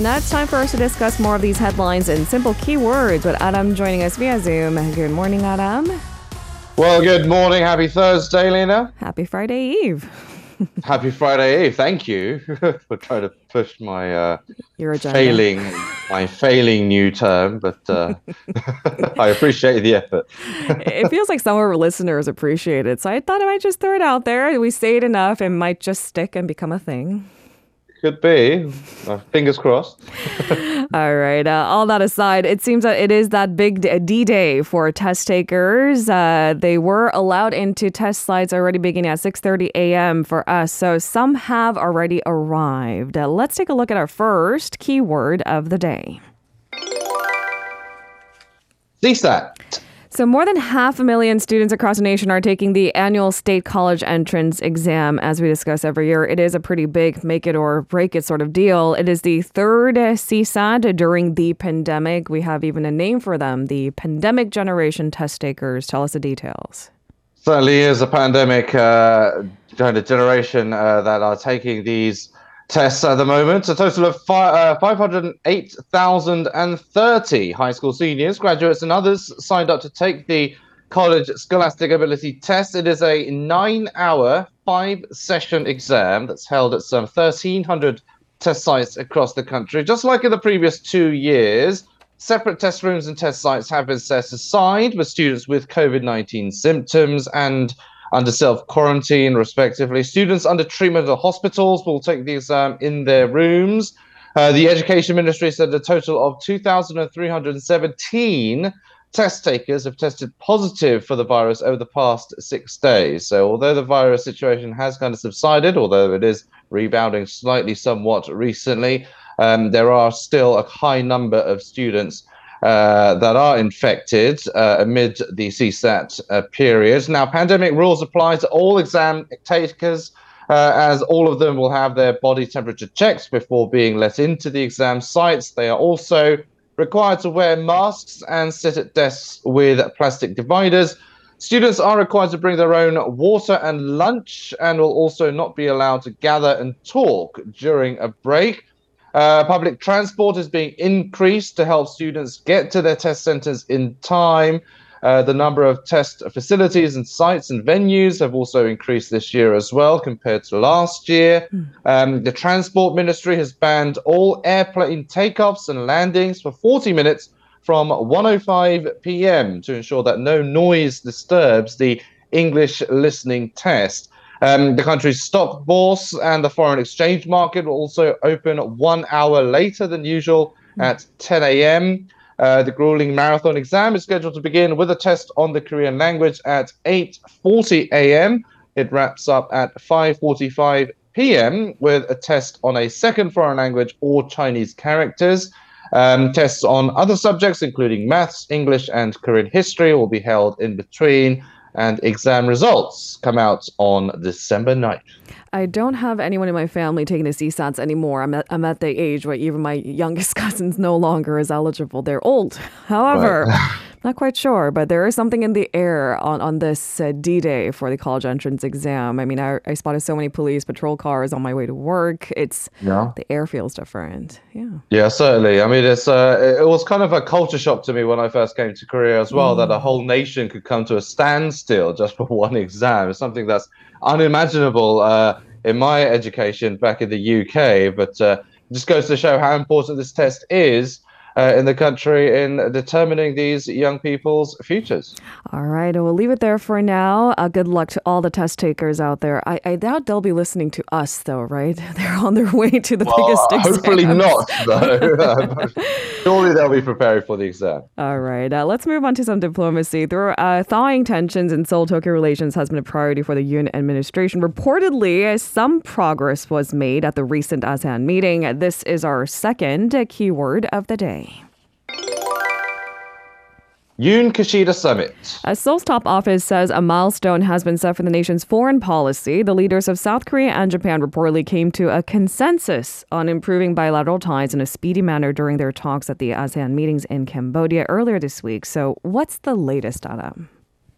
And now it's time for us to discuss more of these headlines in simple keywords with Adam joining us via Zoom. Good morning, Adam. Well, good morning. Happy Thursday, Lena. Happy Friday Eve. Happy Friday Eve. Thank you for trying to push my uh, Your agenda. failing my failing new term, but uh, I appreciate the effort. it feels like some of our listeners appreciate it. So I thought I might just throw it out there. We say it enough, it might just stick and become a thing. Could be. Uh, fingers crossed. All right. Uh, all that aside, it seems that it is that big D day for test takers. Uh, they were allowed into test sites already beginning at 6:30 a.m. for us, so some have already arrived. Uh, let's take a look at our first keyword of the day. CSAT. So, more than half a million students across the nation are taking the annual state college entrance exam, as we discuss every year. It is a pretty big make it or break it sort of deal. It is the third CSAT during the pandemic. We have even a name for them the pandemic generation test takers. Tell us the details. Certainly is a pandemic uh, kind of generation uh, that are taking these tests at the moment. A total of fi- uh, 508,030 high school seniors, graduates, and others signed up to take the College Scholastic Ability Test. It is a nine hour, five session exam that's held at some 1,300 test sites across the country. Just like in the previous two years, separate test rooms and test sites have been set aside for students with COVID 19 symptoms and under self quarantine, respectively. Students under treatment at hospitals will take the exam in their rooms. Uh, the Education Ministry said a total of 2,317 test takers have tested positive for the virus over the past six days. So, although the virus situation has kind of subsided, although it is rebounding slightly somewhat recently, um, there are still a high number of students uh, that are infected uh, amid the CSAT uh, period. Now, pandemic rules apply to all exam takers, uh, as all of them will have their body temperature checked before being let into the exam sites. They are also required to wear masks and sit at desks with plastic dividers. Students are required to bring their own water and lunch and will also not be allowed to gather and talk during a break. Uh, public transport is being increased to help students get to their test centers in time. Uh, the number of test facilities and sites and venues have also increased this year as well compared to last year. Um, the Transport Ministry has banned all airplane takeoffs and landings for 40 minutes from 1:05 p.m. to ensure that no noise disturbs the English listening test. Um, the country's stock bourse and the foreign exchange market will also open one hour later than usual at 10 a.m. Uh, the grueling marathon exam is scheduled to begin with a test on the Korean language at 8:40 a.m. It wraps up at 5:45 p.m. with a test on a second foreign language or Chinese characters. Um, tests on other subjects, including maths, English, and Korean history, will be held in between and exam results come out on December 9th. I don't have anyone in my family taking the CSATs anymore. I'm at, I'm at the age where even my youngest cousins no longer is eligible. They're old. However, not quite sure, but there is something in the air on, on this uh, D-Day for the college entrance exam. I mean, I, I spotted so many police patrol cars on my way to work. It's Yeah. the air feels different. Yeah. Yeah, certainly. I mean, it's uh, it was kind of a culture shock to me when I first came to Korea as well that a whole nation could come to a standstill just for one exam. It's something that's unimaginable uh, in my education back in the UK, but uh, just goes to show how important this test is uh, in the country in determining these young people's futures. All right, we'll leave it there for now. Uh, good luck to all the test takers out there. I, I doubt they'll be listening to us, though, right? They're on their way to the biggest Uh, exam. hopefully not, though. Surely they'll be preparing for the exam. All right, uh, let's move on to some diplomacy. Through uh, thawing tensions in Seoul-Tokyo relations has been a priority for the Yoon administration. Reportedly, some progress was made at the recent ASEAN meeting. This is our second keyword of the day. Yoon Kishida Summit. As Seoul's top office says, a milestone has been set for the nation's foreign policy. The leaders of South Korea and Japan reportedly came to a consensus on improving bilateral ties in a speedy manner during their talks at the ASEAN meetings in Cambodia earlier this week. So, what's the latest, Adam?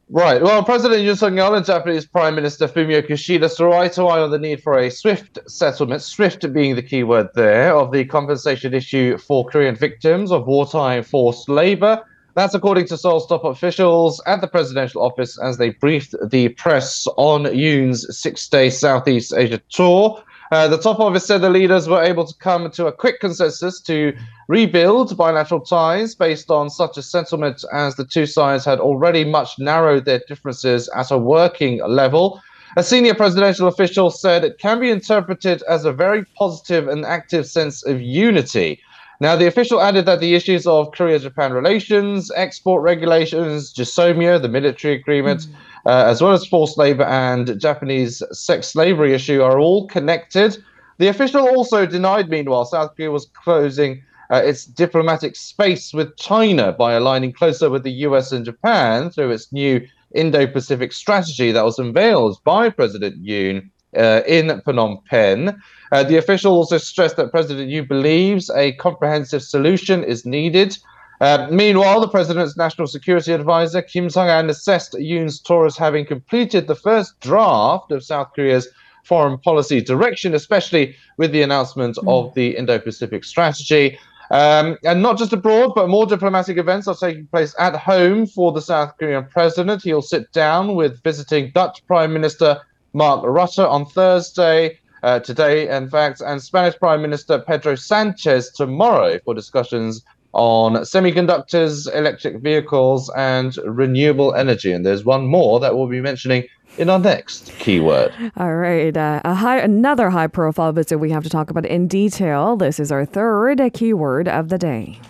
Right. Well, President Yoon Suk Yeol and Japanese Prime Minister Fumio Kishida saw eye to eye on the need for a swift settlement, swift being the key word there, of the compensation issue for Korean victims of wartime forced labor. That's according to Seoul's top officials at the presidential office as they briefed the press on Yoon's six day Southeast Asia tour. Uh, the top office said the leaders were able to come to a quick consensus to rebuild bilateral ties based on such a settlement as the two sides had already much narrowed their differences at a working level. A senior presidential official said it can be interpreted as a very positive and active sense of unity. Now, the official added that the issues of Korea Japan relations, export regulations, GSOMIA, the military agreement, mm uh, as well as forced labor and Japanese sex slavery issue, are all connected. The official also denied, meanwhile, South Korea was closing uh, its diplomatic space with China by aligning closer with the US and Japan through its new Indo Pacific strategy that was unveiled by President Yoon uh, in Phnom Penh. Uh, the official also stressed that President Yoon believes a comprehensive solution is needed uh, meanwhile, the president's national security advisor, Kim Sung An, assessed Yoon's tour as having completed the first draft of South Korea's foreign policy direction, especially with the announcement mm. of the Indo Pacific strategy. Um, and not just abroad, but more diplomatic events are taking place at home for the South Korean president. He'll sit down with visiting Dutch Prime Minister Mark Rutte on Thursday. Uh, today, in fact, and Spanish Prime Minister Pedro Sanchez tomorrow for discussions on semiconductors, electric vehicles, and renewable energy. And there's one more that we'll be mentioning in our next keyword. All right, uh, a high, another high-profile visit we have to talk about in detail. This is our third keyword of the day.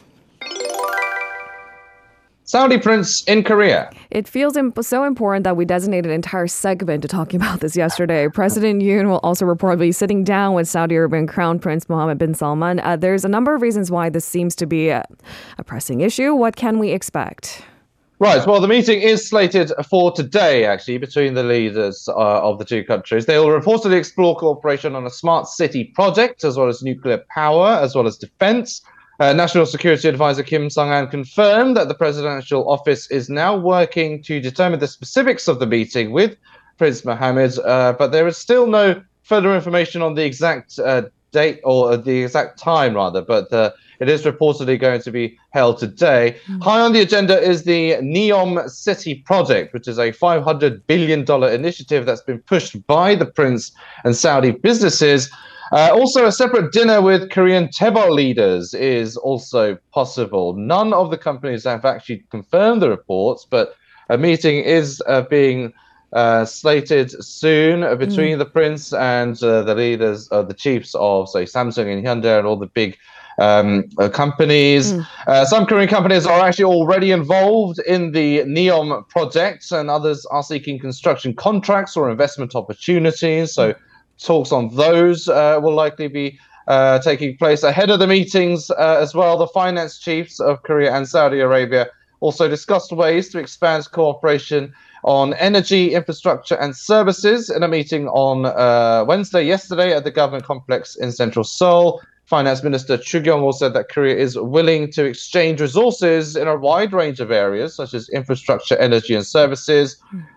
Saudi prince in Korea. It feels imp- so important that we designated an entire segment to talking about this yesterday. President Yoon will also reportedly be sitting down with Saudi Arabian Crown Prince Mohammed bin Salman. Uh, there's a number of reasons why this seems to be a, a pressing issue. What can we expect? Right. Well, the meeting is slated for today, actually, between the leaders uh, of the two countries. They will reportedly explore cooperation on a smart city project, as well as nuclear power, as well as defense. Uh, National Security Advisor Kim Sung-an confirmed that the presidential office is now working to determine the specifics of the meeting with Prince Mohammed, uh, but there is still no further information on the exact uh, date or the exact time, rather. But uh, it is reportedly going to be held today. Mm. High on the agenda is the Neom City project, which is a $500 billion initiative that's been pushed by the prince and Saudi businesses. Uh, also, a separate dinner with Korean Chaebol leaders is also possible. None of the companies have actually confirmed the reports, but a meeting is uh, being uh, slated soon between mm. the prince and uh, the leaders, uh, the chiefs of, say, Samsung and Hyundai and all the big um, uh, companies. Mm. Uh, some Korean companies are actually already involved in the NEOM project, and others are seeking construction contracts or investment opportunities. So, mm talks on those uh, will likely be uh, taking place ahead of the meetings uh, as well. The finance chiefs of Korea and Saudi Arabia also discussed ways to expand cooperation on energy, infrastructure, and services in a meeting on uh, Wednesday, yesterday, at the government complex in central Seoul. Finance Minister Chu Kyung-ho said that Korea is willing to exchange resources in a wide range of areas, such as infrastructure, energy, and services.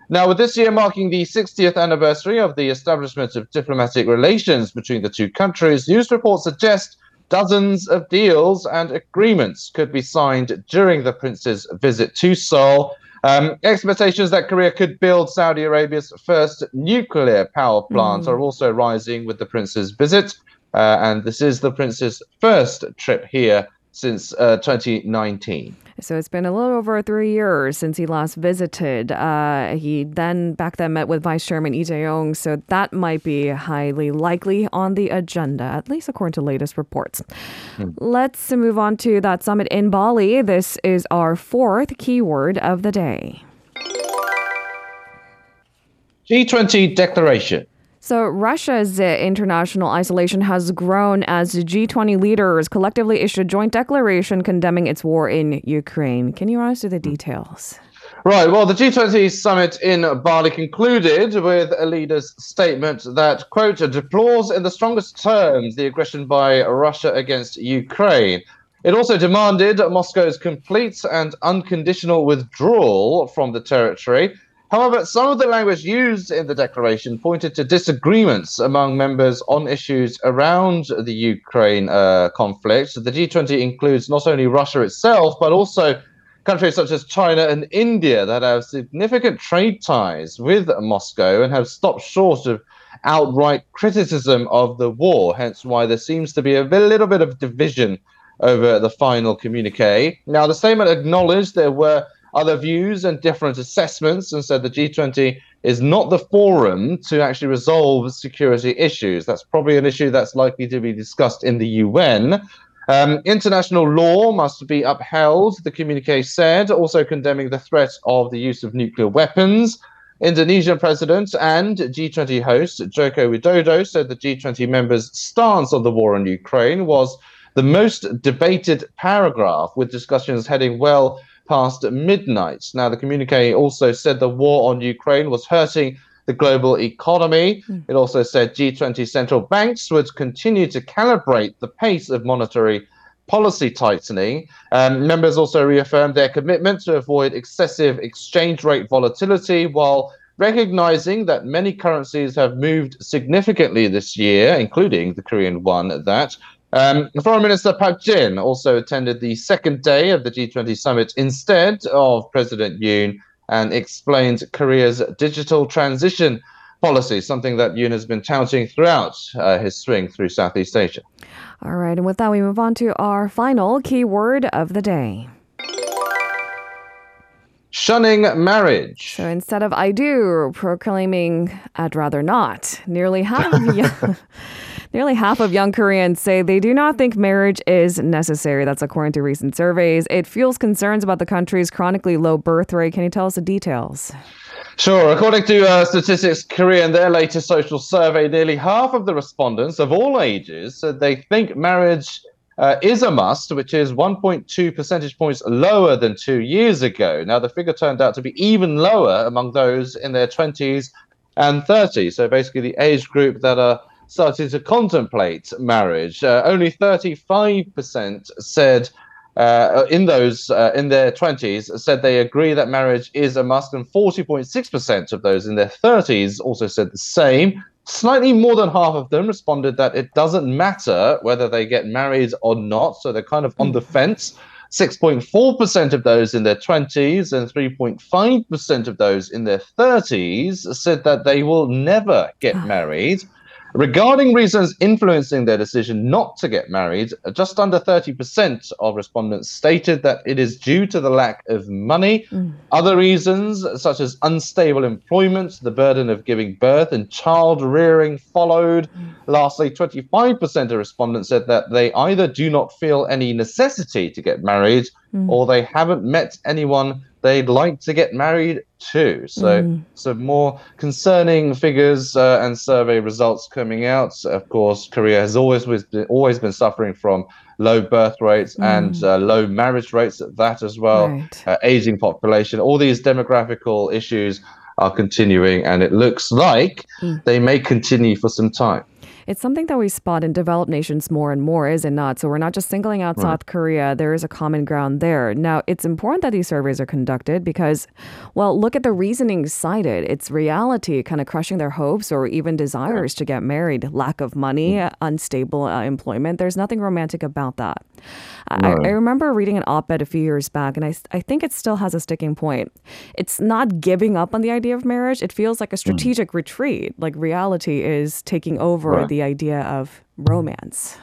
Now, with this year marking the 60th anniversary of the establishment of diplomatic relations between the two countries, news reports suggest dozens of deals and agreements could be signed during the prince's visit to Seoul. Um, expectations that Korea could build Saudi Arabia's first nuclear power plant mm. are also rising with the prince's visit. Uh, and this is the prince's first trip here since uh, 2019. So it's been a little over three years since he last visited. Uh, he then back then met with Vice Chairman Lee Jae-yong, so that might be highly likely on the agenda, at least according to latest reports. Hmm. Let's move on to that summit in Bali. This is our fourth keyword of the day. G20 declaration. So, Russia's uh, international isolation has grown as G20 leaders collectively issued a joint declaration condemning its war in Ukraine. Can you run us through the details? Right. Well, the G20 summit in Bali concluded with a leader's statement that, quote, deplores in the strongest terms the aggression by Russia against Ukraine. It also demanded Moscow's complete and unconditional withdrawal from the territory However, some of the language used in the declaration pointed to disagreements among members on issues around the Ukraine uh, conflict. The G20 includes not only Russia itself, but also countries such as China and India that have significant trade ties with Moscow and have stopped short of outright criticism of the war. Hence, why there seems to be a little bit of division over the final communique. Now, the statement acknowledged there were other views and different assessments and said the G20 is not the forum to actually resolve security issues. That's probably an issue that's likely to be discussed in the UN. Um, international law must be upheld, the communique said, also condemning the threat of the use of nuclear weapons. Indonesian president and G20 host Joko Widodo said the G20 members' stance on the war in Ukraine was the most debated paragraph, with discussions heading well past midnight. Now, the communique also said the war on Ukraine was hurting the global economy. Mm. It also said G20 central banks would continue to calibrate the pace of monetary policy tightening. Um, members also reaffirmed their commitment to avoid excessive exchange rate volatility while recognizing that many currencies have moved significantly this year, including the Korean won that. Um, Foreign Minister Park Jin also attended the second day of the G20 summit instead of President Yoon and explained Korea's digital transition policy, something that Yoon has been touting throughout uh, his swing through Southeast Asia. All right, and with that, we move on to our final keyword of the day. Shunning marriage. So instead of I do, proclaiming I'd rather not. Nearly half of Nearly half of young Koreans say they do not think marriage is necessary. That's according to recent surveys. It fuels concerns about the country's chronically low birth rate. Can you tell us the details? Sure. According to uh, Statistics Korea and their latest social survey, nearly half of the respondents of all ages said they think marriage uh, is a must, which is 1.2 percentage points lower than two years ago. Now, the figure turned out to be even lower among those in their 20s and 30s. So basically, the age group that are started to contemplate marriage. Uh, only 35% said uh, in those uh, in their 20s said they agree that marriage is a must, and 40.6% of those in their 30s also said the same. Slightly more than half of them responded that it doesn't matter whether they get married or not, so they're kind of on the hmm. fence. 6.4% of those in their 20s and 3.5% of those in their 30s said that they will never get married. Regarding reasons influencing their decision not to get married, just under 30% of respondents stated that it is due to the lack of money. Mm. Other reasons, such as unstable employment, the burden of giving birth, and child rearing, followed. Mm. Lastly, 25% of respondents said that they either do not feel any necessity to get married mm. or they haven't met anyone they'd like to get married to. So, mm. so more concerning figures uh, and survey results coming out. Of course, Korea has always been, always been suffering from low birth rates mm. and uh, low marriage rates at that as well. Right. Uh, aging population, all these demographical issues are continuing, and it looks like mm. they may continue for some time. It's something that we spot in developed nations more and more, is it not? So we're not just singling out right. South Korea. There is a common ground there. Now, it's important that these surveys are conducted because, well, look at the reasoning cited. It's reality kind of crushing their hopes or even desires to get married. Lack of money, mm. unstable uh, employment. There's nothing romantic about that. I, I, remember reading an op ed a few years back, and I, I think it still has a sticking point. It's not giving up on the idea of marriage, it feels like a mm. strategic mm. retreat. Like reality is taking over right. the idea of romance.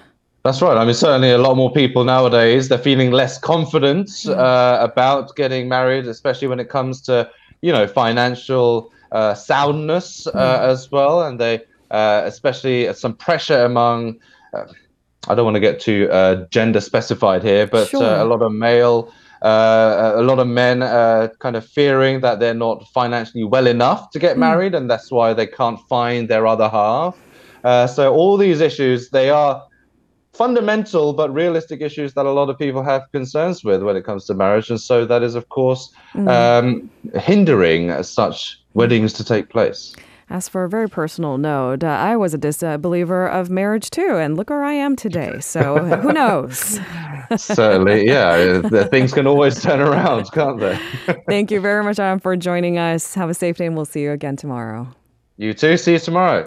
That's right. I mean, certainly a lot more people nowadays, they're feeling less confident uh, about getting married, especially when it comes to, you know, financial uh, soundness uh, mm. as well. And they, uh, especially some pressure among uh, I don't want to get too uh, gender specified here, but sure. uh, a lot of male, uh, a lot of men uh, kind of fearing that they're not financially well enough to get mm. married, and that's why they can't find their other half. Uh, so all these issues, they are fundamental but realistic issues that a lot of people have concerns with when it comes to marriage, and so that is, of course, mm. um, hindering such weddings to take place. As for a very personal note, uh, I was a disbeliever of marriage too, and look where I am today. So who knows? Certainly, yeah. Things can always turn around, can't they? Thank you very much, Adam, for joining us. Have a safe day, and we'll see you again tomorrow. You too. See you tomorrow.